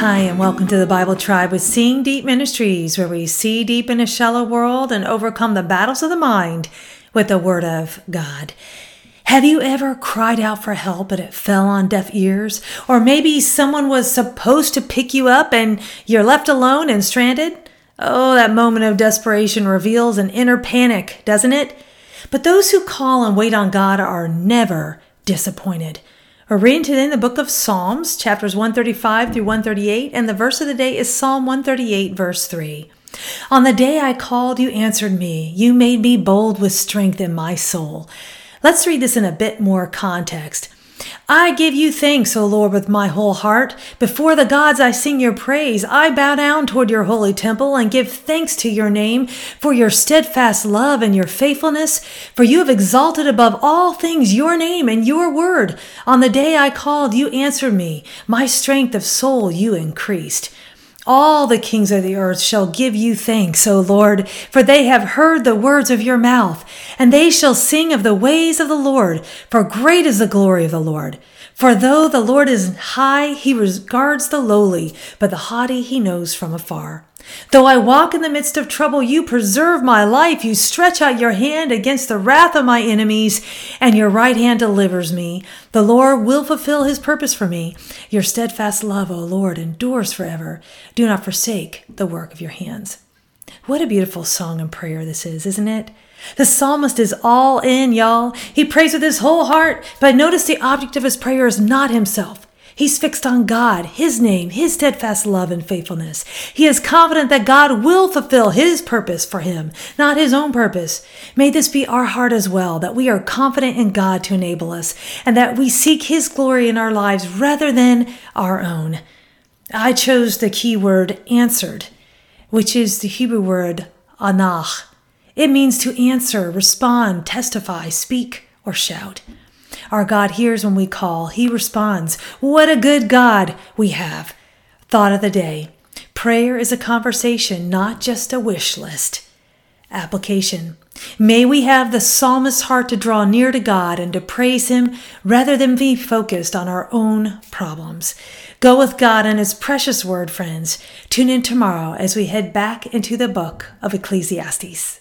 Hi, and welcome to the Bible Tribe with Seeing Deep Ministries, where we see deep in a shallow world and overcome the battles of the mind with the Word of God. Have you ever cried out for help and it fell on deaf ears? Or maybe someone was supposed to pick you up and you're left alone and stranded? Oh, that moment of desperation reveals an inner panic, doesn't it? But those who call and wait on God are never disappointed. We're reading today in the book of Psalms, chapters 135 through 138, and the verse of the day is Psalm 138, verse 3. On the day I called, you answered me. You made me bold with strength in my soul. Let's read this in a bit more context. I give you thanks, O Lord, with my whole heart. Before the gods I sing your praise. I bow down toward your holy temple and give thanks to your name for your steadfast love and your faithfulness. For you have exalted above all things your name and your word. On the day I called, you answered me. My strength of soul you increased. All the kings of the earth shall give you thanks, O Lord, for they have heard the words of your mouth, and they shall sing of the ways of the Lord, for great is the glory of the Lord. For though the Lord is high, he regards the lowly, but the haughty he knows from afar. Though I walk in the midst of trouble, you preserve my life. You stretch out your hand against the wrath of my enemies, and your right hand delivers me. The Lord will fulfill his purpose for me. Your steadfast love, O Lord, endures forever. Do not forsake the work of your hands. What a beautiful song and prayer this is, isn't it? The psalmist is all in, y'all. He prays with his whole heart, but notice the object of his prayer is not himself. He's fixed on God, His name, His steadfast love and faithfulness. He is confident that God will fulfill His purpose for him, not his own purpose. May this be our heart as well, that we are confident in God to enable us, and that we seek His glory in our lives rather than our own. I chose the key word answered, which is the Hebrew word anach. It means to answer, respond, testify, speak, or shout. Our God hears when we call, He responds. What a good God we have. Thought of the day Prayer is a conversation, not just a wish list. Application May we have the psalmist's heart to draw near to God and to praise Him rather than be focused on our own problems. Go with God and His precious word, friends. Tune in tomorrow as we head back into the book of Ecclesiastes.